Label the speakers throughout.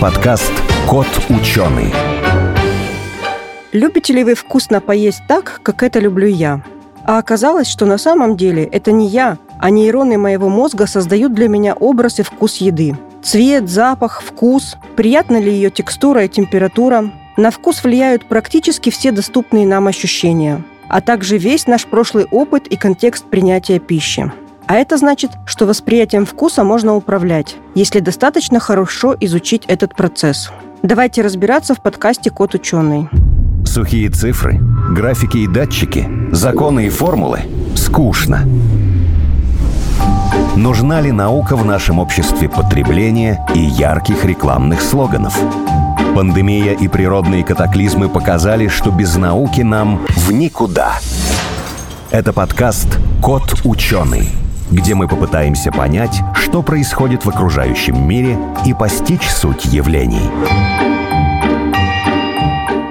Speaker 1: Подкаст «Кот ученый».
Speaker 2: Любите ли вы вкусно поесть так, как это люблю я? А оказалось, что на самом деле это не я, а нейроны моего мозга создают для меня образ и вкус еды. Цвет, запах, вкус, приятна ли ее текстура и температура. На вкус влияют практически все доступные нам ощущения, а также весь наш прошлый опыт и контекст принятия пищи. А это значит, что восприятием вкуса можно управлять, если достаточно хорошо изучить этот процесс. Давайте разбираться в подкасте «Кот ученый».
Speaker 1: Сухие цифры, графики и датчики, законы и формулы – скучно. Нужна ли наука в нашем обществе потребления и ярких рекламных слоганов? Пандемия и природные катаклизмы показали, что без науки нам в никуда. Это подкаст «Кот ученый», где мы попытаемся понять, что происходит в окружающем мире и постичь суть явлений.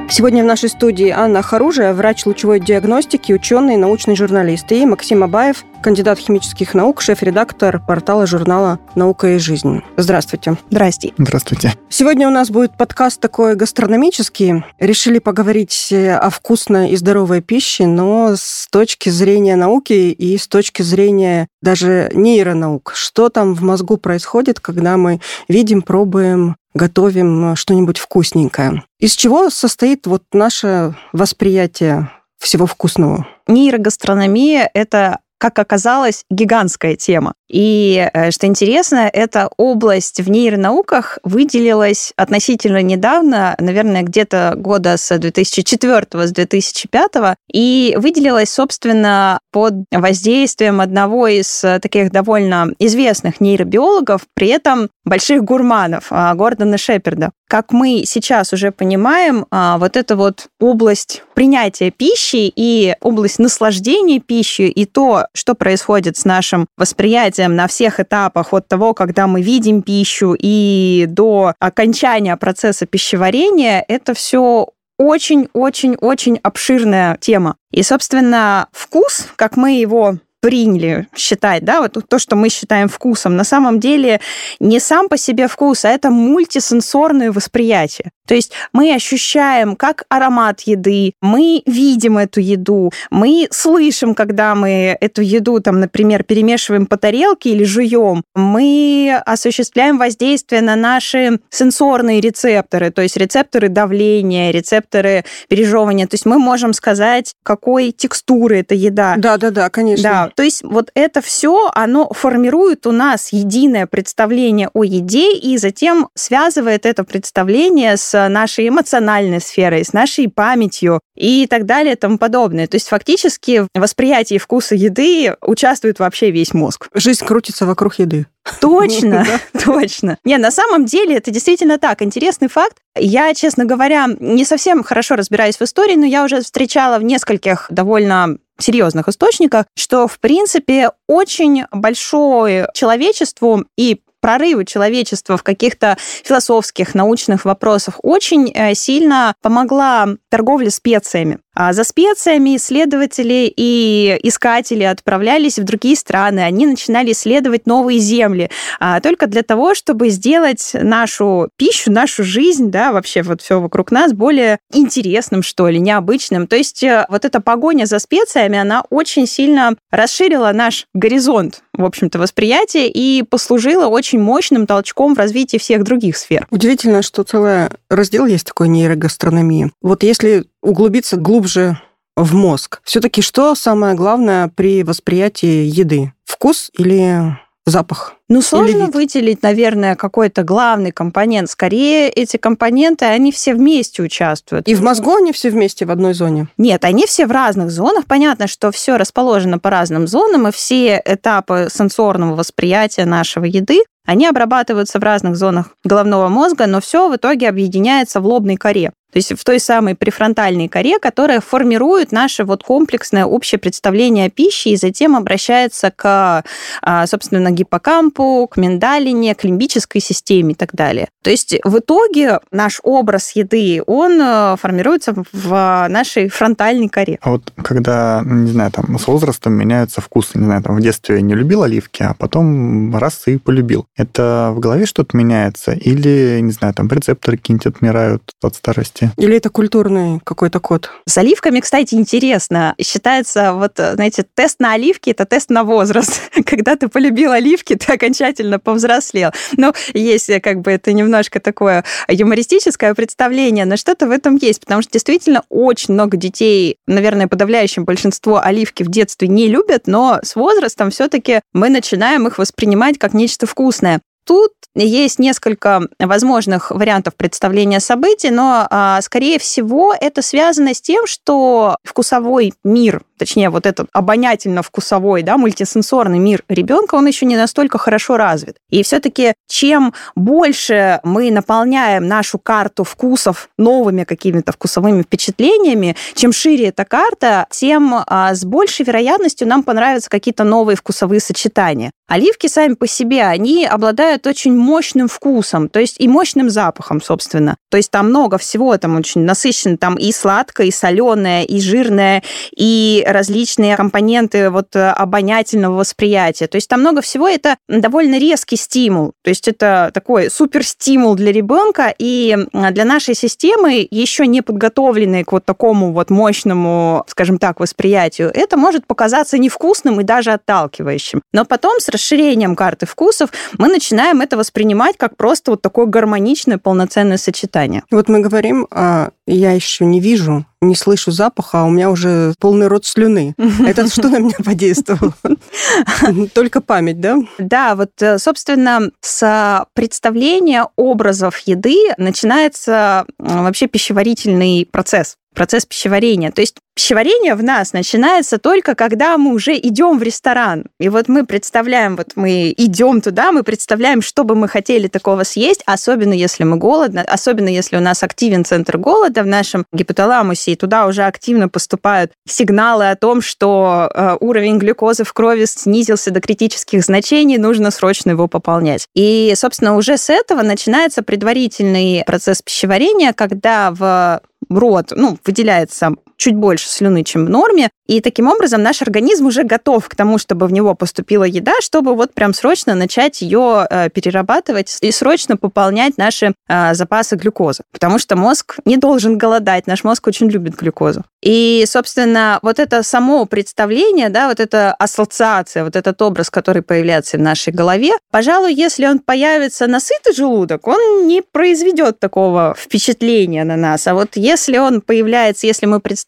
Speaker 2: Сегодня в нашей студии Анна Харужия, врач лучевой диагностики, ученый, научный журналист, и Максим Абаев, кандидат химических наук, шеф-редактор портала журнала «Наука и жизнь». Здравствуйте.
Speaker 3: Здрасте.
Speaker 4: Здравствуйте.
Speaker 2: Сегодня у нас будет подкаст такой гастрономический. Решили поговорить о вкусной и здоровой пище, но с точки зрения науки и с точки зрения даже нейронаук. Что там в мозгу происходит, когда мы видим, пробуем готовим что-нибудь вкусненькое. Из чего состоит вот наше восприятие всего вкусного?
Speaker 3: Нейрогастрономия – это как оказалось, гигантская тема. И, э, что интересно, эта область в нейронауках выделилась относительно недавно, наверное, где-то года с 2004 с 2005 и выделилась, собственно, под воздействием одного из таких довольно известных нейробиологов, при этом больших гурманов, а, Гордона Шеперда. Как мы сейчас уже понимаем, а, вот эта вот область принятия пищи и область наслаждения пищей и то, что происходит с нашим восприятием на всех этапах от того, когда мы видим пищу и до окончания процесса пищеварения, это все очень-очень-очень обширная тема. И, собственно, вкус, как мы его приняли считать, да, вот то, что мы считаем вкусом, на самом деле не сам по себе вкус, а это мультисенсорное восприятие. То есть мы ощущаем как аромат еды, мы видим эту еду, мы слышим, когда мы эту еду, там, например, перемешиваем по тарелке или жуем, мы осуществляем воздействие на наши сенсорные рецепторы, то есть рецепторы давления, рецепторы пережевывания. То есть мы можем сказать, какой текстуры эта еда.
Speaker 2: Да, да, да, конечно.
Speaker 3: Да, то есть вот это все, оно формирует у нас единое представление о еде и затем связывает это представление с нашей эмоциональной сферой, с нашей памятью и так далее и тому подобное. То есть фактически в восприятии вкуса еды участвует вообще весь мозг.
Speaker 2: Жизнь крутится вокруг еды.
Speaker 3: Точно, точно. Не, на самом деле это действительно так. Интересный факт. Я, честно говоря, не совсем хорошо разбираюсь в истории, но я уже встречала в нескольких довольно серьезных источниках, что, в принципе, очень большое человечеству и прорывы человечества в каких-то философских, научных вопросах очень э, сильно помогла торговля специями. А за специями исследователи и искатели отправлялись в другие страны, они начинали исследовать новые земли, а, только для того, чтобы сделать нашу пищу, нашу жизнь, да, вообще вот все вокруг нас более интересным, что ли, необычным. То есть э, вот эта погоня за специями, она очень сильно расширила наш горизонт, в общем-то, восприятия и послужила очень мощным толчком в развитии всех других сфер.
Speaker 2: Удивительно, что целый раздел есть такой нейрогастрономии. Вот если углубиться глубже в мозг, все-таки что самое главное при восприятии еды? Вкус или запах?
Speaker 3: Ну, сложно выделить, наверное, какой-то главный компонент. Скорее, эти компоненты, они все вместе участвуют.
Speaker 2: И в мозгу они все вместе в одной зоне?
Speaker 3: Нет, они все в разных зонах. Понятно, что все расположено по разным зонам, и все этапы сенсорного восприятия нашего еды, они обрабатываются в разных зонах головного мозга, но все в итоге объединяется в лобной коре. То есть в той самой префронтальной коре, которая формирует наше вот комплексное общее представление о пище и затем обращается к, а, собственно, гиппокампу, к миндалине, к лимбической системе и так далее. То есть в итоге наш образ еды, он э, формируется в нашей фронтальной коре.
Speaker 4: А вот когда, не знаю, там с возрастом меняются вкусы, не знаю, там в детстве не любил оливки, а потом раз и полюбил. Это в голове что-то меняется или, не знаю, там рецепторы какие-нибудь отмирают от старости?
Speaker 2: Или это культурный какой-то код?
Speaker 3: С оливками, кстати, интересно. Считается, вот, знаете, тест на оливки – это тест на возраст. Когда ты полюбил оливки, ты окончательно повзрослел. Ну, есть как бы это немножко такое юмористическое представление, но что-то в этом есть, потому что действительно очень много детей, наверное, подавляющее большинство оливки в детстве не любят, но с возрастом все-таки мы начинаем их воспринимать как нечто вкусное. Тут есть несколько возможных вариантов представления событий, но, а, скорее всего, это связано с тем, что вкусовой мир, точнее, вот этот обонятельно-вкусовой, да, мультисенсорный мир ребенка, он еще не настолько хорошо развит. И все-таки чем больше мы наполняем нашу карту вкусов новыми какими-то вкусовыми впечатлениями, чем шире эта карта, тем а, с большей вероятностью нам понравятся какие-то новые вкусовые сочетания. Оливки сами по себе, они обладают очень мощным вкусом, то есть и мощным запахом, собственно. То есть там много всего, там очень насыщенно, там и сладкое, и соленое, и жирное, и различные компоненты вот э, обонятельного восприятия. То есть там много всего, это довольно резкий стимул. То есть это такой суперстимул для ребенка, и для нашей системы, еще не подготовленной к вот такому вот мощному, скажем так, восприятию, это может показаться невкусным и даже отталкивающим. Но потом с расширением карты вкусов мы начинаем это воспринимать как просто вот такое гармоничное, полноценное сочетание.
Speaker 2: Вот мы говорим, а я еще не вижу, не слышу запаха, а у меня уже полный рот слюны. Это что на меня подействовало? Только память, да?
Speaker 3: Да, вот, э, собственно, с представления образов еды начинается вообще пищеварительный процесс процесс пищеварения. То есть пищеварение в нас начинается только когда мы уже идем в ресторан. И вот мы представляем, вот мы идем туда, мы представляем, что бы мы хотели такого съесть, особенно если мы голодны, особенно если у нас активен центр голода в нашем гипоталамусе, и туда уже активно поступают сигналы о том, что э, уровень глюкозы в крови снизился до критических значений, нужно срочно его пополнять. И, собственно, уже с этого начинается предварительный процесс пищеварения, когда в рот, ну, выделяется чуть больше слюны, чем в норме, и таким образом наш организм уже готов к тому, чтобы в него поступила еда, чтобы вот прям срочно начать ее э, перерабатывать и срочно пополнять наши э, запасы глюкозы. Потому что мозг не должен голодать, наш мозг очень любит глюкозу. И, собственно, вот это само представление, да, вот эта ассоциация, вот этот образ, который появляется в нашей голове, пожалуй, если он появится на сытый желудок, он не произведет такого впечатления на нас. А вот если он появляется, если мы представляем,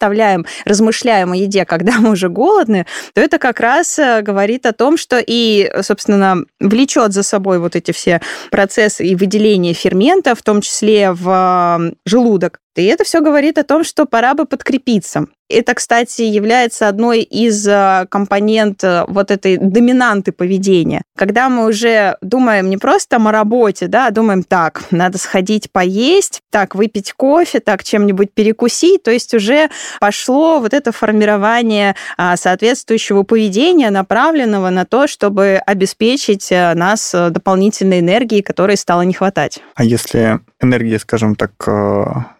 Speaker 3: размышляем о еде когда мы уже голодны, то это как раз э, говорит о том, что и, собственно, влечет за собой вот эти все процессы и выделение ферментов, в том числе в желудок. И это все говорит о том, что пора бы подкрепиться. Это, кстати, является одной из э, компонент э, вот этой доминанты поведения. Когда мы уже думаем не просто о работе, да, а думаем, так, надо сходить поесть, так, выпить кофе, так, чем-нибудь перекусить, то есть уже пошло вот это формирование а, соответствующего поведения, направленного на то, чтобы обеспечить э, нас дополнительной энергией, которой стало не хватать.
Speaker 4: А если энергии, скажем так,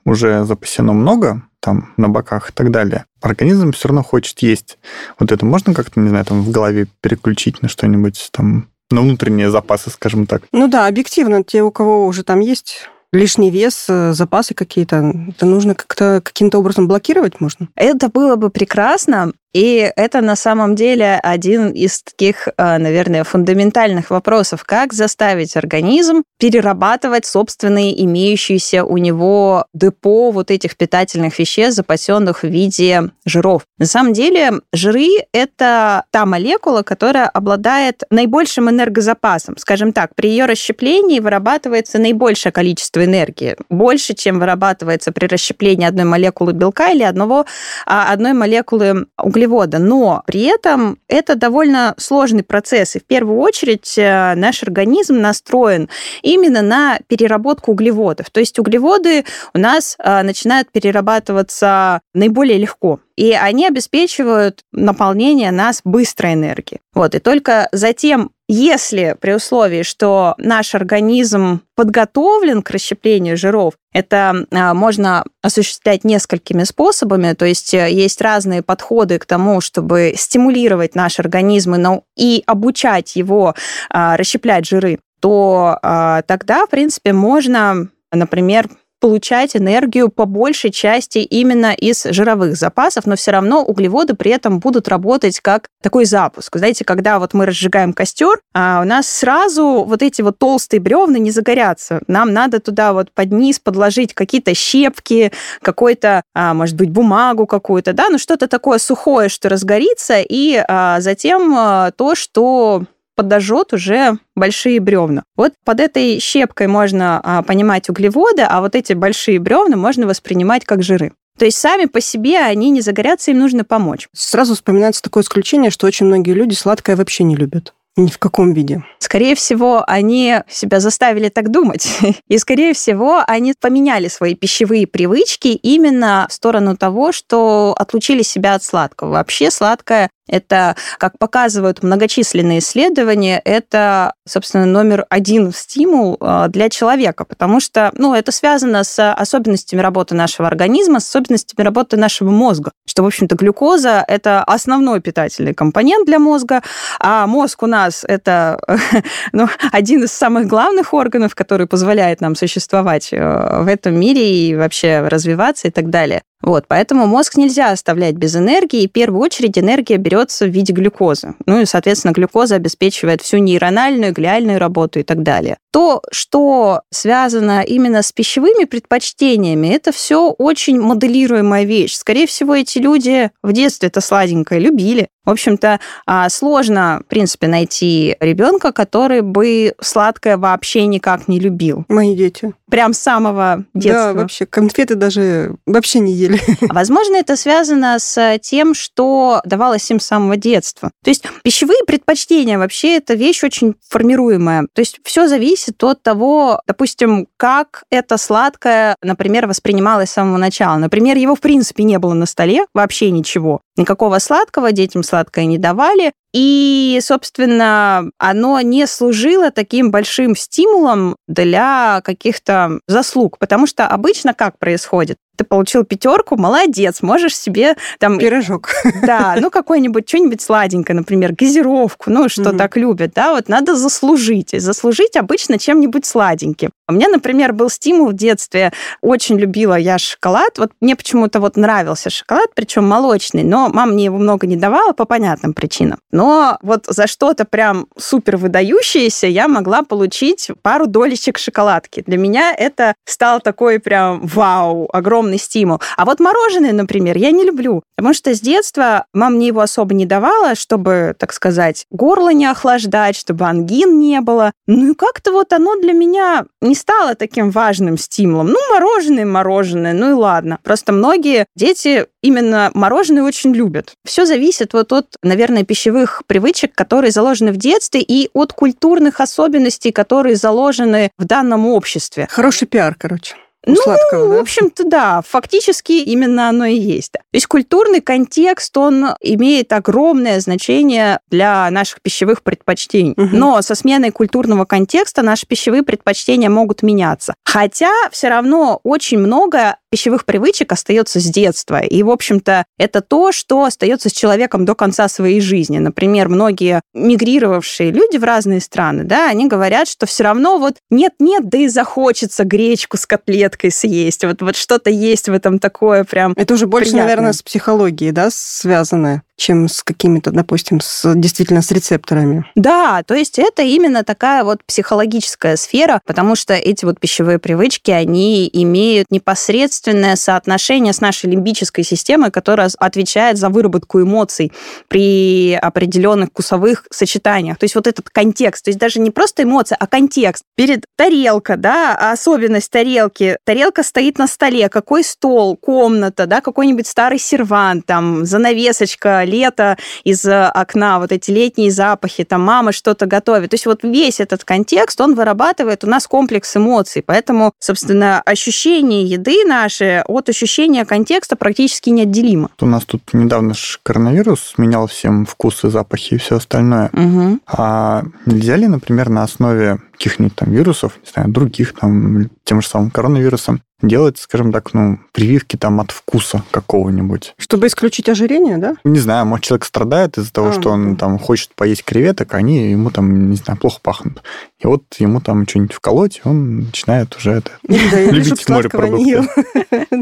Speaker 4: уже запасено много, там, на боках и так далее. Организм все равно хочет есть. Вот это можно как-то, не знаю, там в голове переключить на что-нибудь там, на внутренние запасы, скажем так?
Speaker 2: Ну да, объективно, те, у кого уже там есть лишний вес, э, запасы какие-то, это нужно как-то каким-то образом блокировать можно?
Speaker 3: Это было бы прекрасно, и это на самом деле один из таких, э, наверное, фундаментальных вопросов, как заставить организм перерабатывать собственные имеющиеся у него депо вот этих питательных веществ, запасенных в виде жиров. На самом деле жиры – это та молекула, которая обладает наибольшим энергозапасом. Скажем так, при ее расщеплении вырабатывается наибольшее количество энергии, больше, чем вырабатывается при расщеплении одной молекулы белка или одного, а, одной молекулы углеводородов углевода. Но при этом это довольно сложный процесс. И в первую очередь э, наш организм настроен именно на переработку углеводов. То есть углеводы у нас э, начинают перерабатываться наиболее легко и они обеспечивают наполнение нас быстрой энергией. Вот, и только затем если при условии, что наш организм подготовлен к расщеплению жиров, это а, можно осуществлять несколькими способами, то есть э, есть разные подходы к тому, чтобы стимулировать наш организм и обучать его а, расщеплять жиры, то а, тогда, в принципе, можно, например, получать энергию по большей части именно из жировых запасов, но все равно углеводы при этом будут работать как такой запуск. Знаете, когда вот мы разжигаем костер, а у нас сразу вот эти вот толстые бревна не загорятся. Нам надо туда вот под низ подложить какие-то щепки, какой-то, а, может быть, бумагу какую-то, да, ну что-то такое сухое, что разгорится, и а, затем а, то, что подожжет уже большие бревна. Вот под этой щепкой можно а, понимать углеводы, а вот эти большие бревна можно воспринимать как жиры. То есть сами по себе они не загорятся, им нужно помочь.
Speaker 2: Сразу вспоминается такое исключение, что очень многие люди сладкое вообще не любят. Ни в каком виде.
Speaker 3: Скорее всего, они себя заставили так думать. И, скорее всего, они поменяли свои пищевые привычки именно в сторону того, что отлучили себя от сладкого. Вообще сладкое это, как показывают многочисленные исследования, это, собственно, номер один стимул а, для человека, потому что ну, это связано с особенностями работы нашего организма, с особенностями работы нашего мозга, что, в общем-то, глюкоза – это основной питательный компонент для мозга, а мозг у нас – это ну, один из самых главных органов, который позволяет нам существовать э, в этом мире и вообще развиваться и так далее. Вот, поэтому мозг нельзя оставлять без энергии, и в первую очередь энергия берется в виде глюкозы. Ну и, соответственно, глюкоза обеспечивает всю нейрональную, глиальную работу и так далее. То, что связано именно с пищевыми предпочтениями, это все очень моделируемая вещь. Скорее всего, эти люди в детстве это сладенькое любили. В общем-то, а, сложно, в принципе, найти ребенка, который бы сладкое вообще никак не любил.
Speaker 2: Мои дети.
Speaker 3: Прям с самого детства.
Speaker 2: Да, вообще, конфеты даже вообще не ели.
Speaker 3: Возможно, это связано с тем, что давалось им с самого детства. То есть пищевые предпочтения вообще это вещь очень формируемая. То есть все зависит от того, допустим, как это сладкое, например, воспринималось с самого начала. Например, его в принципе не было на столе, вообще ничего. Никакого сладкого детям сладкое не давали. И, собственно, оно не служило таким большим стимулом для каких-то заслуг, потому что обычно как происходит? Ты получил пятерку, молодец, можешь себе там...
Speaker 2: Пирожок.
Speaker 3: Да, ну какой-нибудь, что-нибудь сладенькое, например, газировку, ну что угу. так любят, да, вот надо заслужить. И заслужить обычно чем-нибудь сладеньким. У меня, например, был стимул в детстве, очень любила я шоколад, вот мне почему-то вот нравился шоколад, причем молочный, но мама мне его много не давала по понятным причинам. Но вот за что-то прям супер выдающееся я могла получить пару долечек шоколадки. Для меня это стал такой прям вау, огромный стимул. А вот мороженое, например, я не люблю, потому что с детства мама мне его особо не давала, чтобы, так сказать, горло не охлаждать, чтобы ангин не было. Ну и как-то вот оно для меня не стало таким важным стимулом. Ну, мороженое, мороженое, ну и ладно. Просто многие дети именно мороженое очень любят. Все зависит вот от, наверное, пищевых привычек, которые заложены в детстве, и от культурных особенностей, которые заложены в данном обществе.
Speaker 2: Хороший пиар, короче
Speaker 3: ну, сладкого, да? в общем-то, да, фактически именно оно и есть. То есть культурный контекст, он имеет огромное значение для наших пищевых предпочтений. Угу. Но со сменой культурного контекста наши пищевые предпочтения могут меняться. Хотя все равно очень много пищевых привычек остается с детства. И, в общем-то, это то, что остается с человеком до конца своей жизни. Например, многие мигрировавшие люди в разные страны, да, они говорят, что все равно вот нет-нет, да и захочется гречку с котлеткой съесть. Вот, вот что-то есть в этом такое прям
Speaker 2: Это уже больше, приятное. наверное, с психологией, да, связанное чем с какими-то, допустим, с, действительно с рецепторами.
Speaker 3: Да, то есть это именно такая вот психологическая сфера, потому что эти вот пищевые привычки, они имеют непосредственное соотношение с нашей лимбической системой, которая отвечает за выработку эмоций при определенных вкусовых сочетаниях. То есть вот этот контекст, то есть даже не просто эмоция, а контекст. Перед тарелка, да, особенность тарелки. Тарелка стоит на столе, какой стол, комната, да, какой-нибудь старый сервант, там, занавесочка, лето из окна, вот эти летние запахи, там мама что-то готовит. То есть вот весь этот контекст, он вырабатывает у нас комплекс эмоций. Поэтому, собственно, ощущение еды наши от ощущения контекста практически неотделимо.
Speaker 4: У нас тут недавно же коронавирус менял всем вкусы, запахи и все остальное.
Speaker 3: Угу.
Speaker 4: А нельзя ли, например, на основе каких-нибудь там вирусов, не знаю, других, там, тем же самым коронавирусом, делать, скажем так, ну, прививки там от вкуса какого-нибудь.
Speaker 2: Чтобы исключить ожирение, да?
Speaker 4: Не знаю, может, человек страдает из-за того,
Speaker 2: А,
Speaker 4: что он
Speaker 2: ну.
Speaker 4: там хочет поесть креветок, а они ему там, не знаю, плохо пахнут. И вот ему там что-нибудь вколоть, он начинает уже это...
Speaker 2: Да,
Speaker 4: Любить
Speaker 2: ел.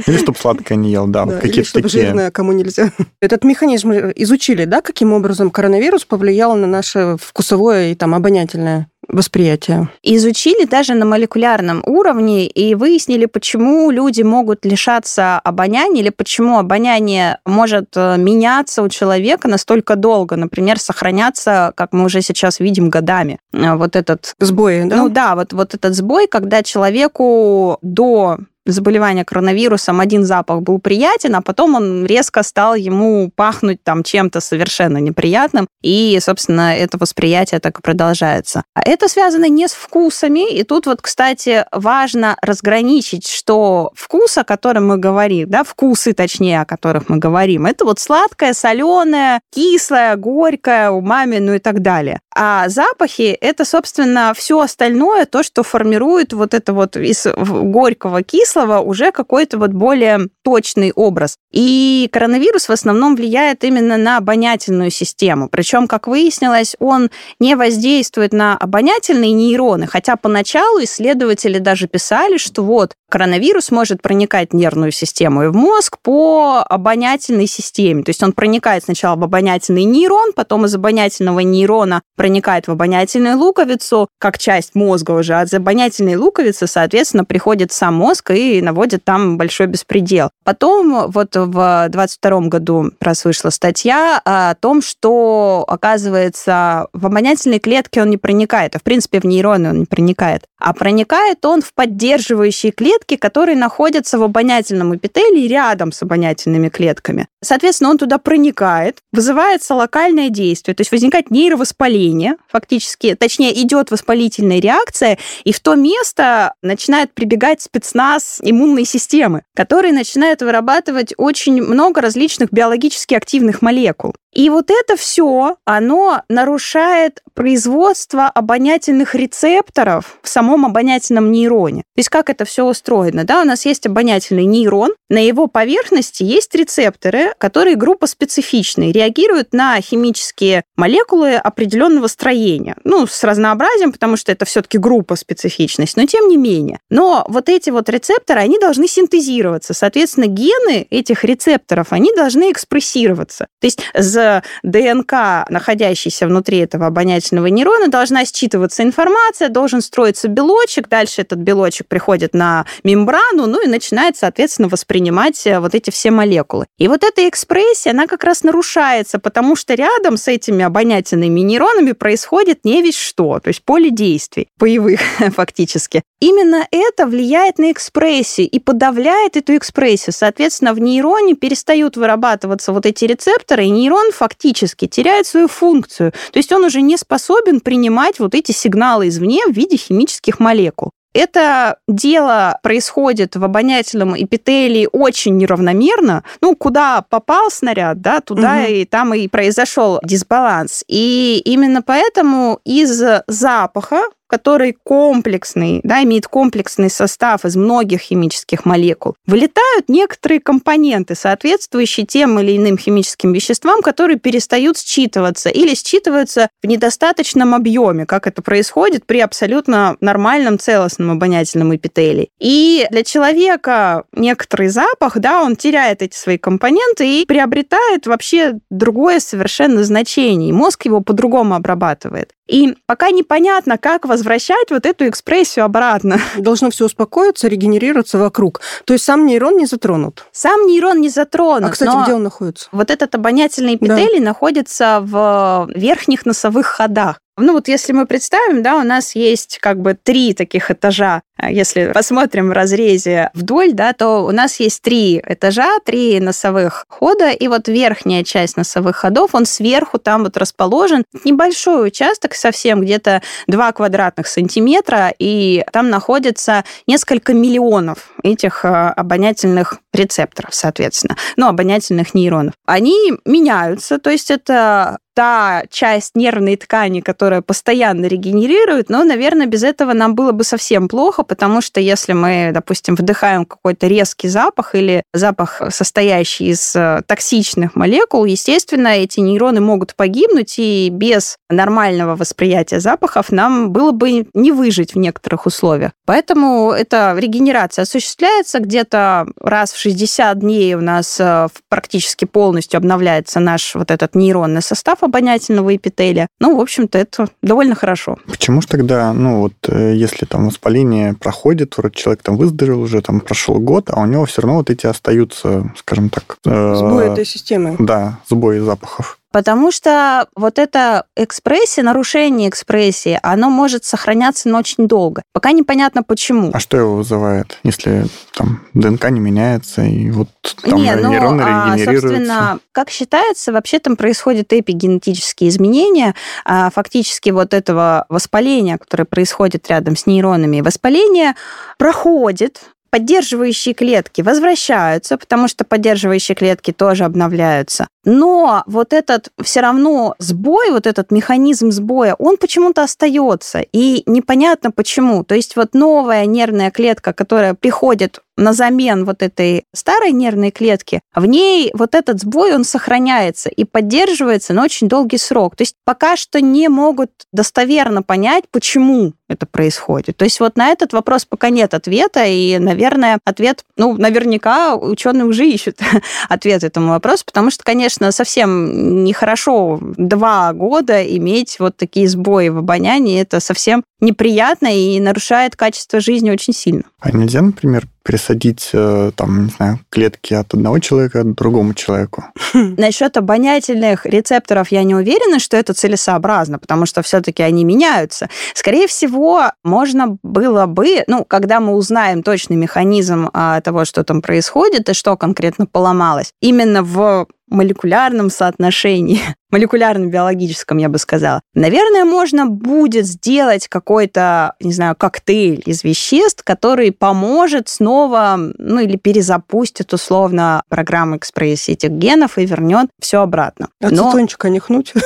Speaker 4: Или чтобы сладкое не ел, да,
Speaker 2: Да,
Speaker 4: какие-то
Speaker 2: чтобы жирное кому нельзя. Этот механизм изучили, да, каким образом коронавирус повлиял на наше вкусовое и там обонятельное восприятие.
Speaker 3: Изучили даже на молекулярном уровне и выяснили, почему люди могут лишаться обоняния или почему обоняние может э, меняться у человека настолько долго, например, сохраняться, как мы уже сейчас видим, годами. Э, Вот этот
Speaker 2: Сбои, да?
Speaker 3: Ну да, вот, вот этот сбой, когда человеку до заболевания коронавирусом один запах был приятен, а потом он резко стал ему пахнуть там чем-то совершенно неприятным, и, собственно, это восприятие так и продолжается. А это связано не с вкусами, и тут вот, кстати, важно разграничить, что вкус, о котором мы говорим, да, вкусы, точнее, о которых мы говорим, это вот сладкое, соленое, кислое, горькое, умами, ну и так далее. А запахи — это, собственно, все остальное, то, что формирует вот это вот из горького, кислого уже какой-то вот более точный образ. И коронавирус в основном влияет именно на обонятельную систему. Причем, как выяснилось, он не воздействует на обонятельные нейроны, хотя поначалу исследователи даже писали, что вот коронавирус может проникать в нервную систему и в мозг по обонятельной системе. То есть он проникает сначала в обонятельный нейрон, потом из обонятельного нейрона проникает в обонятельную луковицу, как часть мозга уже. От обонятельной луковицы, соответственно, приходит сам мозг и наводит там большой беспредел. Потом вот в 22 году раз вышла статья о том, что, оказывается, в обонятельные клетки он не проникает, а в принципе в нейроны он не проникает, а проникает он в поддерживающие клетки, которые находятся в обонятельном эпителии рядом с обонятельными клетками. Соответственно, он туда проникает, вызывается локальное действие, то есть возникает нейровоспаление, фактически, точнее, идет воспалительная реакция, и в то место начинает прибегать спецназ иммунной системы, который начинает вырабатывать очень много различных биологически активных молекул. И вот это все, оно нарушает производство обонятельных рецепторов в самом обонятельном нейроне. То есть как это все устроено? Да, у нас есть обонятельный нейрон, на его поверхности есть рецепторы, которые группоспецифичные, реагируют на химические молекулы определенного строения. Ну, с разнообразием, потому что это все-таки группа специфичность, но тем не менее. Но вот эти вот рецепторы, они должны синтезироваться. Соответственно, гены этих рецепторов, они должны экспрессироваться. То есть за ДНК, находящейся внутри этого обонятельного нейрона, должна считываться информация, должен строиться белочек, дальше этот белочек приходит на мембрану, ну и начинает, соответственно, воспринимать э, вот эти все молекулы. И вот эта экспрессия, она как раз нарушается, потому что рядом с этими обонятельными нейронами происходит не весь что, то есть поле действий, боевых фактически. Именно это влияет на экспрессию и подавляет эту экспрессию. Соответственно, в нейроне перестают вырабатываться вот эти рецепторы, и нейрон фактически теряет свою функцию. То есть он уже не способен принимать вот эти сигналы извне в виде химических молекул. Это дело происходит в обонятельном эпителии очень неравномерно. Ну, куда попал снаряд, да, туда
Speaker 2: Мгм.
Speaker 3: и там и произошел дисбаланс. И именно поэтому из запаха который комплексный, да, имеет комплексный состав из многих химических молекул, вылетают некоторые компоненты, соответствующие тем или иным химическим веществам, которые перестают считываться или считываются в недостаточном объеме, как это происходит при абсолютно нормальном целостном обонятельном эпителии. И для человека некоторый запах, да, он теряет эти свои компоненты и приобретает вообще другое совершенно значение. И мозг его по-другому обрабатывает. И пока непонятно, как возвращать вот эту экспрессию обратно.
Speaker 2: Должно все успокоиться, регенерироваться вокруг. То есть сам нейрон не затронут.
Speaker 3: Сам нейрон не затронут.
Speaker 2: А, кстати, где он находится?
Speaker 3: Вот этот обонятельный эпителий находится в верхних носовых ходах. Ну вот если мы представим, да, у нас есть как бы три таких этажа если посмотрим в разрезе вдоль, да, то у нас есть три этажа, три носовых хода, и вот верхняя часть носовых ходов, он сверху там вот расположен. Небольшой участок совсем, где-то 2 квадратных сантиметра, и там находится несколько миллионов этих а, обонятельных рецепторов, соответственно, ну, обонятельных нейронов. Они меняются, то есть это та часть нервной ткани, которая постоянно регенерирует, но, наверное, без этого нам было бы совсем плохо, потому что если мы, допустим, вдыхаем какой-то резкий запах или запах, состоящий из э, токсичных молекул, естественно, эти нейроны могут погибнуть, и без нормального восприятия запахов нам было бы не выжить в некоторых условиях. Поэтому эта регенерация осуществляется где-то раз в 60 дней у нас э, практически полностью обновляется наш вот этот нейронный состав, обонятельного эпителия. Ну, в общем-то, это довольно хорошо.
Speaker 4: Почему же тогда, ну, вот э, если там воспаление проходит, вроде человек там выздоровел уже, там прошел год, а у него все равно вот эти остаются, скажем так...
Speaker 2: Э, сбои этой системы.
Speaker 4: Да, сбои запахов.
Speaker 3: Потому что вот эта экспрессия, нарушение экспрессии, оно может сохраняться на очень долго. Пока непонятно почему.
Speaker 4: А что его вызывает, если там ДНК не меняется и вот там
Speaker 3: не, ну, нейроны а, Собственно, как считается, вообще там происходят эпигенетические изменения. А, фактически вот этого воспаления, которое происходит рядом с нейронами, воспаление проходит, поддерживающие клетки возвращаются, потому что поддерживающие клетки тоже обновляются. Но вот этот все равно сбой, вот этот механизм сбоя, он почему-то остается. И непонятно почему. То есть вот новая нервная клетка, которая приходит на замен вот этой старой нервной клетки, в ней вот этот сбой, он сохраняется и поддерживается на очень долгий срок. То есть пока что не могут достоверно понять, почему это происходит. То есть вот на этот вопрос пока нет ответа, и, наверное, ответ, ну, наверняка ученые уже ищут ответ этому вопросу, потому что, конечно, совсем нехорошо два года иметь вот такие сбои в обонянии, это совсем неприятно и нарушает качество жизни очень сильно.
Speaker 4: А нельзя, например, присадить, э, там, не знаю, клетки от одного человека к другому человеку?
Speaker 3: Насчет обонятельных рецепторов я не уверена, что это целесообразно, потому что все-таки они меняются. Скорее всего, можно было бы, ну, когда мы узнаем точный механизм а, того, что там происходит и что конкретно поломалось, именно в молекулярном соотношении, молекулярно-биологическом, я бы сказала. Наверное, можно будет сделать какой-то, не знаю, коктейль из веществ, который поможет снова, ну или перезапустит условно программу экспрессии этих генов и вернет все обратно.
Speaker 2: Ацетончика нюхнуть.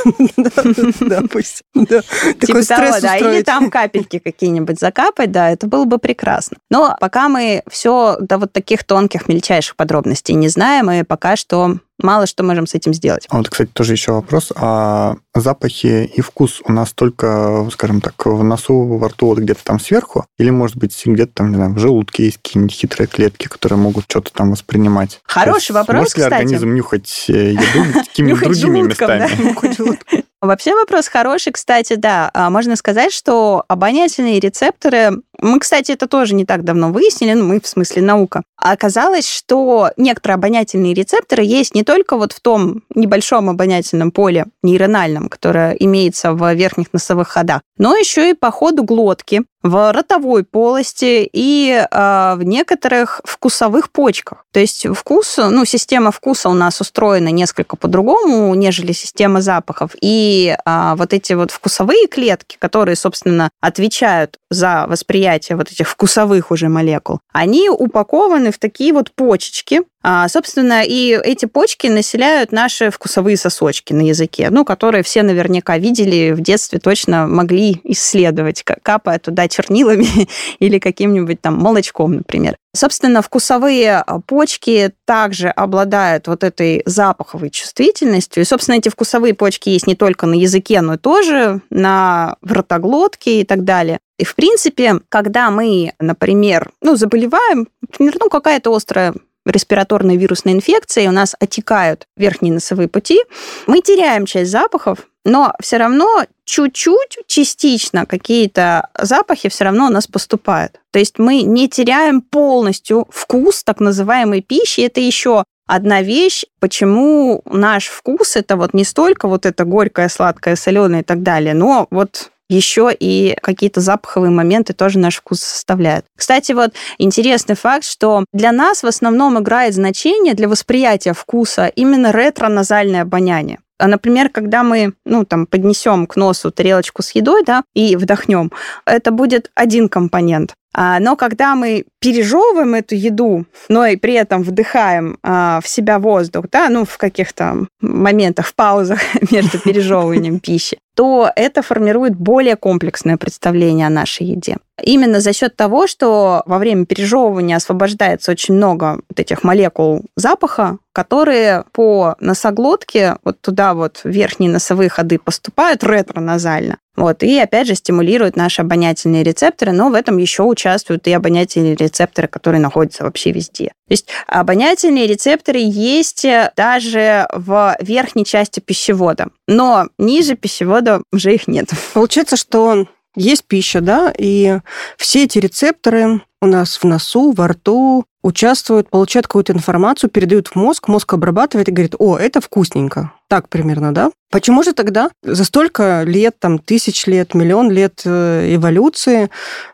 Speaker 2: Да, пусть.
Speaker 3: Такой стресс да. Или там капельки какие-нибудь закапать, да, это было бы прекрасно. Но пока мы все до вот таких тонких, мельчайших подробностей не знаем, и пока что мало что можем с этим сделать.
Speaker 4: А вот, кстати, тоже еще вопрос. А запахи и вкус у нас только, скажем так, в носу, во рту, вот где-то там сверху? Или, может быть, где-то там, не знаю, в желудке есть какие-нибудь хитрые клетки, которые могут что-то там воспринимать?
Speaker 3: Хороший вопрос,
Speaker 4: может ли организм нюхать э, еду какими-то другими местами?
Speaker 3: Вообще вопрос хороший, кстати, да. А можно сказать, что обонятельные рецепторы, мы, кстати, это тоже не так давно выяснили, ну, мы в смысле наука, оказалось, что некоторые обонятельные рецепторы есть не только вот в том небольшом обонятельном поле нейрональном, которое имеется в верхних носовых ходах, но еще и по ходу глотки, в ротовой полости и э, в некоторых вкусовых почках. То есть вкус, ну, система вкуса у нас устроена несколько по-другому, нежели система запахов. И э, вот эти вот вкусовые клетки, которые, собственно, отвечают за восприятие вот этих вкусовых уже молекул, они упакованы в такие вот почечки, а, собственно, и эти почки населяют наши вкусовые сосочки на языке, ну, которые все наверняка видели в детстве, точно могли исследовать, капая туда чернилами или каким-нибудь там молочком, например. Собственно, вкусовые а, почки также обладают вот этой запаховой чувствительностью. И, собственно, эти вкусовые почки есть не только на языке, но и тоже на ротоглотке и так далее. И, в принципе, когда мы, например, ну, заболеваем, например, ну, какая-то острая респираторной вирусной инфекции, у нас отекают верхние носовые пути, мы теряем часть запахов, но все равно чуть-чуть, частично какие-то запахи все равно у нас поступают. То есть мы не теряем полностью вкус так называемой пищи. Это еще одна вещь, почему наш вкус это вот не столько вот это горькое, сладкое, соленое и так далее, но вот еще и какие-то запаховые моменты тоже наш вкус составляют. Кстати, вот интересный факт, что для нас в основном играет значение для восприятия вкуса именно ретро-назальное обоняние. А, например, когда мы, ну, там, поднесем к носу тарелочку с едой, да, и вдохнем, это будет один компонент. А, но когда мы пережевываем эту еду, но и при этом вдыхаем а, в себя воздух, да, ну, в каких-то моментах, в паузах между пережевыванием пищи, то это формирует более комплексное представление о нашей еде. Именно за счет того, что во время пережевывания освобождается очень много вот этих молекул запаха, которые по носоглотке вот туда вот верхние носовые ходы поступают ретроназально. Вот, и опять же стимулируют наши обонятельные рецепторы, но в этом еще участвуют и обонятельные рецепторы, которые находятся вообще везде. То есть обонятельные рецепторы есть даже в верхней части пищевода, но ниже пищевода уже их нет.
Speaker 2: Получается, что есть пища, да, и все эти рецепторы у нас в носу, во рту участвуют, получают какую-то информацию, передают в мозг, мозг обрабатывает и говорит, о, это вкусненько. Так примерно, да? Почему же тогда за столько лет, там, тысяч лет, миллион лет э, эволюции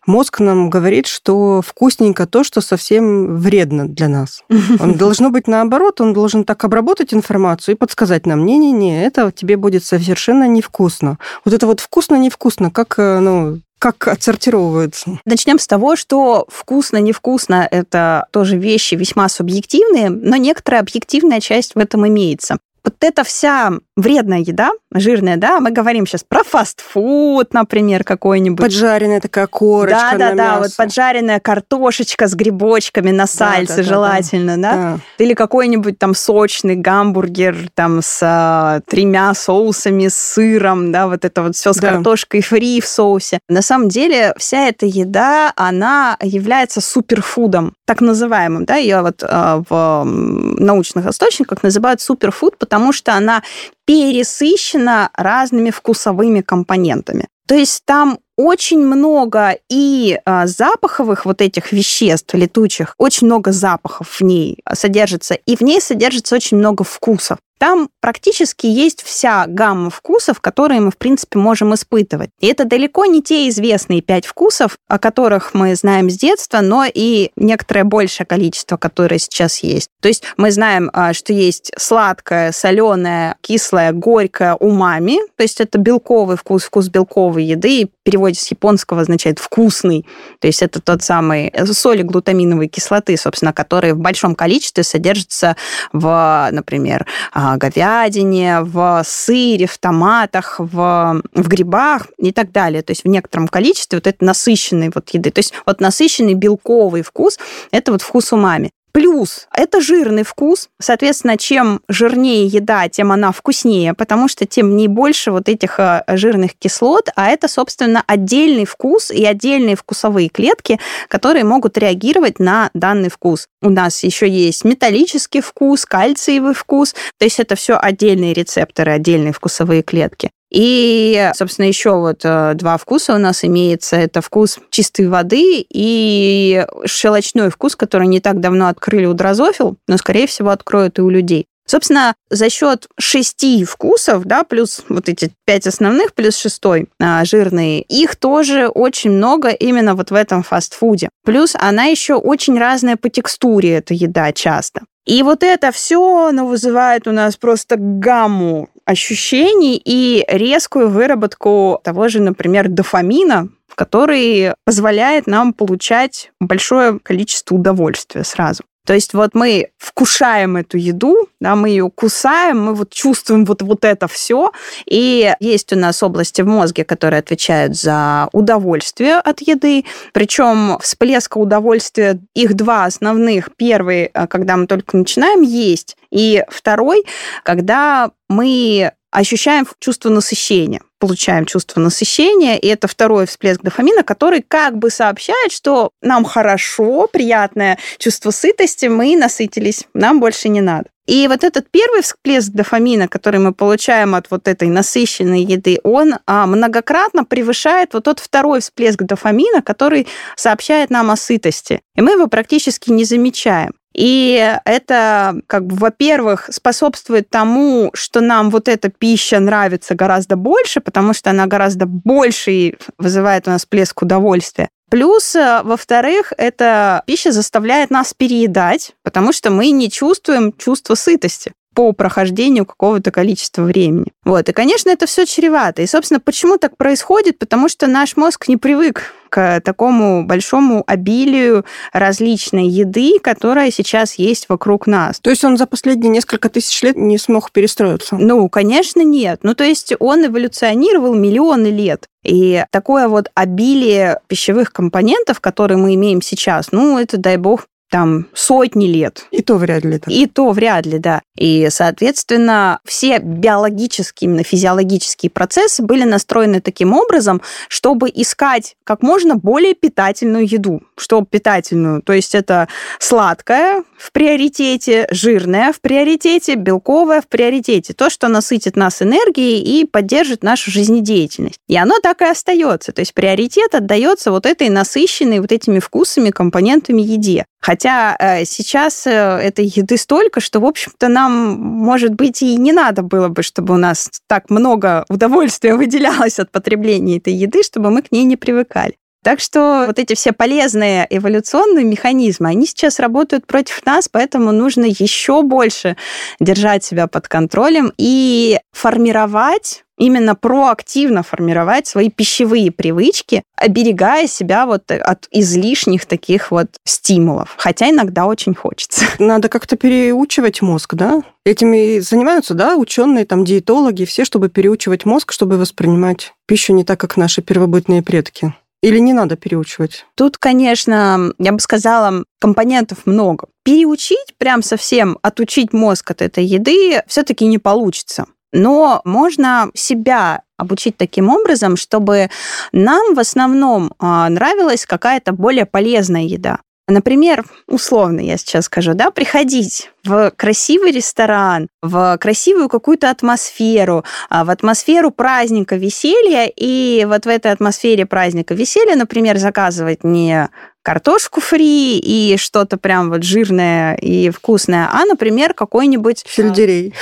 Speaker 2: мозг нам говорит, что вкусненько то, что совсем вредно для нас? Он должно быть наоборот, он должен так обработать информацию и подсказать нам, не-не-не, это тебе будет совершенно невкусно. Вот это вот вкусно-невкусно, как, э, ну, как отсортировываются?
Speaker 3: Начнем с того, что вкусно-невкусно – это тоже вещи весьма субъективные, но некоторая объективная часть в этом имеется вот эта вся вредная еда, жирная, да, мы говорим сейчас про фастфуд, например, какой-нибудь.
Speaker 2: Поджаренная такая корочка
Speaker 3: Да, да, да, мясо. вот поджаренная картошечка с грибочками на сальце да, да, желательно, да, да? да. Или какой-нибудь там сочный гамбургер там с а, тремя соусами, с сыром, да, вот это вот все с да. картошкой фри в соусе. На самом деле вся эта еда, она является суперфудом, так называемым, да, ее вот а, в научных источниках называют суперфуд, потому что она пересыщена разными вкусовыми компонентами. То есть там очень много и а, запаховых вот этих веществ летучих, очень много запахов в ней содержится, и в ней содержится очень много вкусов. Там практически есть вся гамма вкусов, которые мы, в принципе, можем испытывать. И это далеко не те известные пять вкусов, о которых мы знаем с детства, но и некоторое большее количество, которое сейчас есть. То есть мы знаем, а, что есть сладкое, соленое, кислое, горькое умами, то есть это белковый вкус, вкус белковой еды, переводе с японского означает вкусный. То есть это тот самый э, соли глутаминовой кислоты, собственно, которые в большом количестве содержатся в, например, а, говядине, в сыре, в томатах, в, в грибах и так далее. То есть в некотором количестве вот это насыщенной вот еды. То есть вот насыщенный белковый вкус – это вот вкус умами. Плюс это жирный вкус. Соответственно, чем жирнее еда, тем она вкуснее, потому что тем в ней больше вот этих э, жирных кислот, а это, собственно, отдельный вкус и отдельные вкусовые клетки, которые могут реагировать на данный вкус. У нас еще есть металлический вкус, кальциевый вкус, то есть это все отдельные рецепторы, отдельные вкусовые клетки. И, собственно, еще вот э, два вкуса у нас имеется. Это вкус чистой воды и щелочной вкус, который не так давно открыли у дрозофил, но, скорее всего, откроют и у людей. Собственно, за счет шести вкусов, да, плюс вот эти пять основных, плюс шестой а, жирный, их тоже очень много именно вот в этом фастфуде. Плюс она еще очень разная по текстуре, эта еда часто. И вот это все, оно вызывает у нас просто гамму ощущений и резкую выработку того же, например, дофамина, который позволяет нам получать большое количество удовольствия сразу. То есть вот мы вкушаем эту еду, да, мы ее кусаем, мы вот чувствуем вот, вот это все. И есть у нас области в мозге, которые отвечают за удовольствие от еды. Причем всплеска удовольствия, их два основных. Первый, э, когда мы только начинаем есть, и второй, когда мы ощущаем чувство насыщения, получаем чувство насыщения, и это второй всплеск дофамина, который как бы сообщает, что нам хорошо, приятное чувство сытости, мы насытились, нам больше не надо. И вот этот первый всплеск дофамина, который мы получаем от вот этой насыщенной еды, он а, многократно превышает вот тот второй всплеск дофамина, который сообщает нам о сытости. И мы его практически не замечаем. И это, как бы, во-первых, способствует тому, что нам вот эта пища нравится гораздо больше, потому что она гораздо больше вызывает у нас плеск удовольствия. Плюс, э, во-вторых, эта пища заставляет нас переедать, потому что мы не чувствуем чувство сытости по прохождению какого-то количества времени. Вот. И, конечно, это все чревато. И, собственно, почему так происходит? Потому что наш мозг не привык к такому большому обилию различной еды, которая сейчас есть вокруг нас.
Speaker 2: То есть он за последние несколько тысяч лет не смог перестроиться?
Speaker 3: Ну, конечно, нет. Ну, то есть он эволюционировал миллионы лет. И такое вот обилие пищевых компонентов, которые мы имеем сейчас, ну, это, дай бог, там сотни лет.
Speaker 2: И то вряд ли. Так.
Speaker 3: И то вряд ли, да. И, соответственно, все биологические, именно физиологические процессы были настроены таким образом, чтобы искать как можно более питательную еду. Что питательную? То есть это сладкое в приоритете, жирное в приоритете, белковое в приоритете. То, что насытит нас энергией и поддержит нашу жизнедеятельность. И оно так и остается. То есть приоритет отдается вот этой насыщенной вот этими вкусами, компонентами еде. Хотя э, сейчас э, этой еды столько, что, в общем-то, нам, может быть, и не надо было бы, чтобы у нас так много удовольствия выделялось от потребления этой еды, чтобы мы к ней не привыкали. Так что вот эти все полезные эволюционные механизмы, они сейчас работают против нас, поэтому нужно еще больше держать себя под контролем и формировать именно проактивно формировать свои пищевые привычки, оберегая себя вот от излишних таких вот стимулов. Хотя иногда очень хочется.
Speaker 2: Надо как-то переучивать мозг, да? Этими занимаются, да, ученые, там, диетологи, все, чтобы переучивать мозг, чтобы воспринимать пищу не так, как наши первобытные предки. Или не надо переучивать?
Speaker 3: Тут, конечно, я бы сказала, компонентов много. Переучить, прям совсем отучить мозг от этой еды все-таки не получится. Но можно себя обучить таким образом, чтобы нам в основном а, нравилась какая-то более полезная еда. Например, условно я сейчас скажу, да, приходить в красивый ресторан, в красивую какую-то атмосферу, а, в атмосферу праздника, веселья, и вот в этой атмосфере праздника, веселья, например, заказывать не картошку фри и что-то прям вот жирное и вкусное, а, например, какой-нибудь...
Speaker 2: Сельдерей.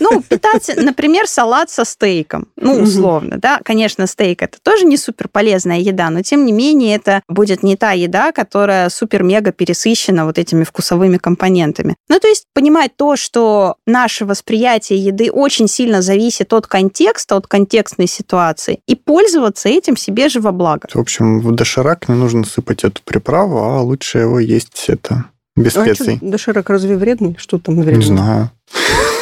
Speaker 3: Ну, питать, например, салат со стейком. Ну, условно, да. Конечно, стейк это тоже не супер полезная еда, но тем не менее это будет не та еда, которая супер-мега пересыщена вот этими вкусовыми компонентами. Ну, то есть понимать то, что наше восприятие еды очень сильно зависит от контекста, от контекстной ситуации, и пользоваться этим себе же во благо.
Speaker 4: В общем, в доширак не нужно сыпать эту приправу, а лучше его есть это без а специй.
Speaker 2: Что, доширак разве вредный? Что там вредный?
Speaker 4: Не знаю.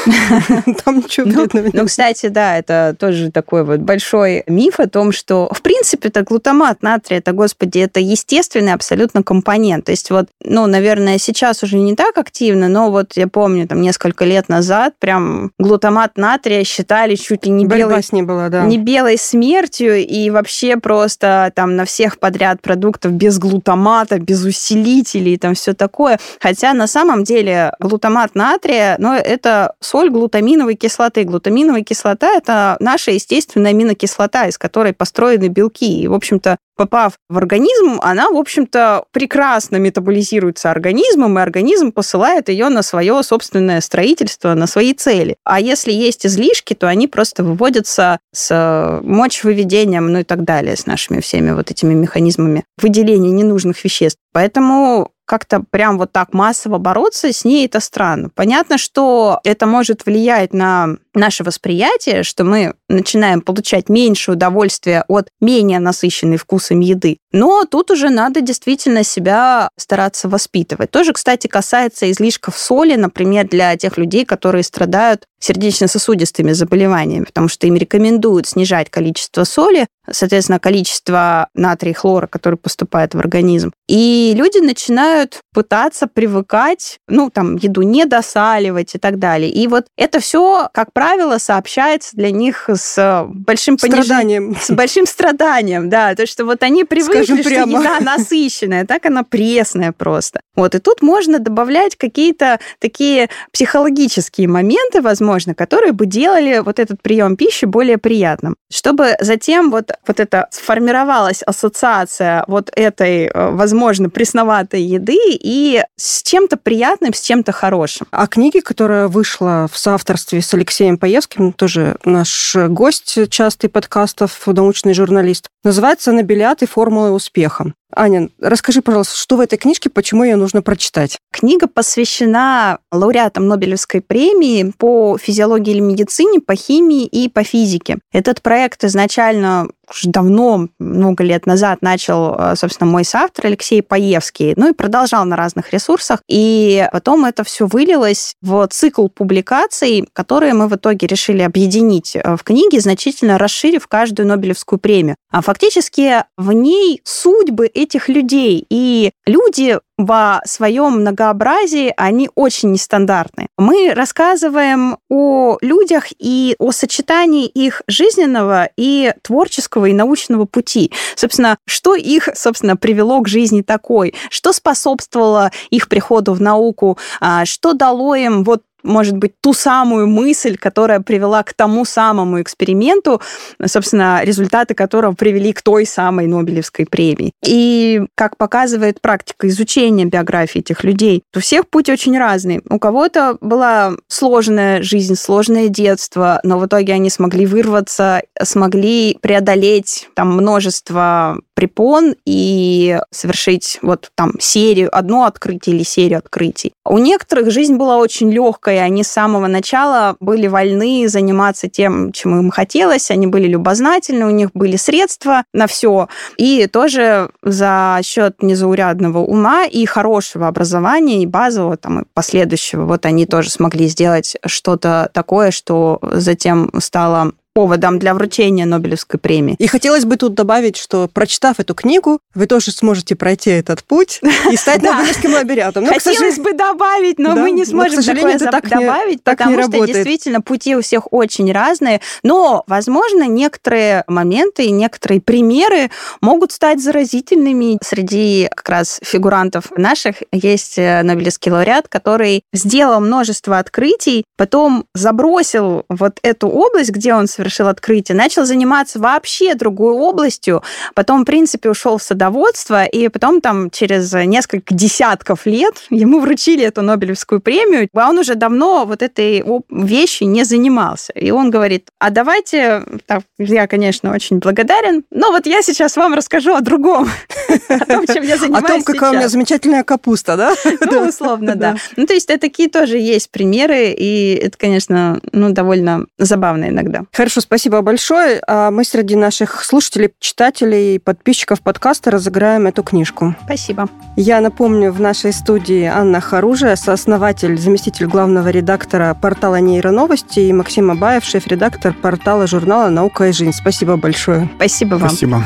Speaker 2: Там ничего вредного
Speaker 3: Ну, кстати, да, это тоже такой вот большой миф о том, что, в принципе, это глутамат натрия, это, господи, это естественный абсолютно компонент. То есть вот, ну, наверное, сейчас уже не так активно, но вот я помню, там, несколько лет назад прям глутамат натрия считали чуть ли не белой...
Speaker 2: с ней была, да.
Speaker 3: Не белой смертью, и вообще просто там на всех подряд продуктов без глутамата, без усилителей, там все такое. Хотя на самом деле глутамат натрия, ну, это соль глутаминовой кислоты. Глутаминовая кислота – это наша естественная аминокислота, из которой построены белки. И, в общем-то, попав в организм, она, в общем-то, прекрасно метаболизируется организмом, и организм посылает ее на свое собственное строительство, на свои цели. А если есть излишки, то они просто выводятся с мочевыведением, ну и так далее, с нашими всеми вот этими механизмами выделения ненужных веществ. Поэтому как-то прям вот так массово бороться с ней, это странно. Понятно, что это может влиять на наше восприятие, что мы начинаем получать меньше удовольствия от менее насыщенной вкусом еды. Но тут уже надо действительно себя стараться воспитывать. Тоже, кстати, касается излишков соли, например, для тех людей, которые страдают сердечно-сосудистыми заболеваниями, потому что им рекомендуют снижать количество соли, соответственно, количество натрия и хлора, который поступает в организм. И люди начинают пытаться привыкать, ну, там, еду не досаливать и так далее. И вот это все, как правило, сообщается для них с большим
Speaker 2: страданием.
Speaker 3: С большим страданием, да. То, что вот они привыкли, Скажем прямо. что еда насыщенная, так она пресная просто. Вот, и тут можно добавлять какие-то такие психологические моменты, возможно, которые бы делали вот этот прием пищи более приятным. Чтобы затем вот, вот это сформировалась ассоциация вот этой э, возможно, пресноватой еды и с чем-то приятным, с чем-то хорошим.
Speaker 2: А книги, которая вышла в соавторстве с Алексеем Паевским, тоже наш гость частый подкастов, научный журналист, называется «Набелят и формулы успеха». Аня, расскажи, пожалуйста, что в этой книжке, почему ее нужно прочитать?
Speaker 3: Книга посвящена лауреатам Нобелевской премии по физиологии или медицине, по химии и по физике. Этот проект изначально уже давно, много лет назад начал, э, собственно, мой соавтор Алексей Паевский, ну и продолжал на разных ресурсах. И потом это все вылилось в цикл публикаций, которые мы в итоге решили объединить э, в книге, значительно расширив каждую Нобелевскую премию. А фактически в ней судьбы этих людей. И люди во своем многообразии, они очень нестандартны. Мы рассказываем о людях и о сочетании их жизненного и творческого и научного пути. Собственно, что их, собственно, привело к жизни такой, что способствовало их приходу в науку, а, что дало им вот может быть, ту самую мысль, которая привела к тому самому эксперименту, собственно, результаты которого привели к той самой Нобелевской премии. И, как показывает практика изучения биографии этих людей, у всех путь очень разный. У кого-то была сложная жизнь, сложное детство, но в итоге они смогли вырваться, смогли преодолеть там множество препон и совершить вот там серию, одно открытие или серию открытий. У некоторых жизнь была очень легкая, они с самого начала были вольны заниматься тем, чем им хотелось, они были любознательны, у них были средства на все, и тоже за счет незаурядного ума и хорошего образования, и базового, там, и последующего, вот они тоже смогли сделать что-то такое, что затем стало поводом для вручения Нобелевской премии.
Speaker 2: И хотелось бы тут добавить, что прочитав эту книгу, вы тоже сможете пройти этот путь и стать Нобелевским лауреатом.
Speaker 3: Хотелось бы добавить, но мы не сможем такое добавить, потому что действительно пути у всех очень разные. Но, возможно, некоторые моменты и некоторые примеры могут стать заразительными. Среди как раз фигурантов наших есть э, Нобелевский лауреат, который сделал множество открытий, потом забросил вот эту область, где он совершил открытие, начал заниматься вообще другой областью, потом, в принципе, ушел в садоводство, и потом там через несколько десятков лет ему вручили эту Нобелевскую премию, а он уже давно вот этой вещью не занимался. И он говорит, а давайте, так, я, конечно, очень благодарен, но вот я сейчас вам расскажу о другом, о том, чем я занимаюсь
Speaker 2: О том, какая у меня замечательная капуста, да?
Speaker 3: Ну, условно, да. Ну, то есть такие тоже есть примеры, и это, конечно, ну, довольно забавно иногда.
Speaker 2: Хорошо. Хорошо, спасибо большое. А мы среди наших слушателей, читателей, подписчиков подкаста разыграем эту книжку.
Speaker 3: Спасибо.
Speaker 2: Я напомню, в нашей студии Анна Харужия, сооснователь, заместитель главного редактора портала «Нейроновости» и Максим Абаев, шеф-редактор портала журнала «Наука и жизнь». Спасибо большое.
Speaker 3: Спасибо вам.
Speaker 4: Спасибо.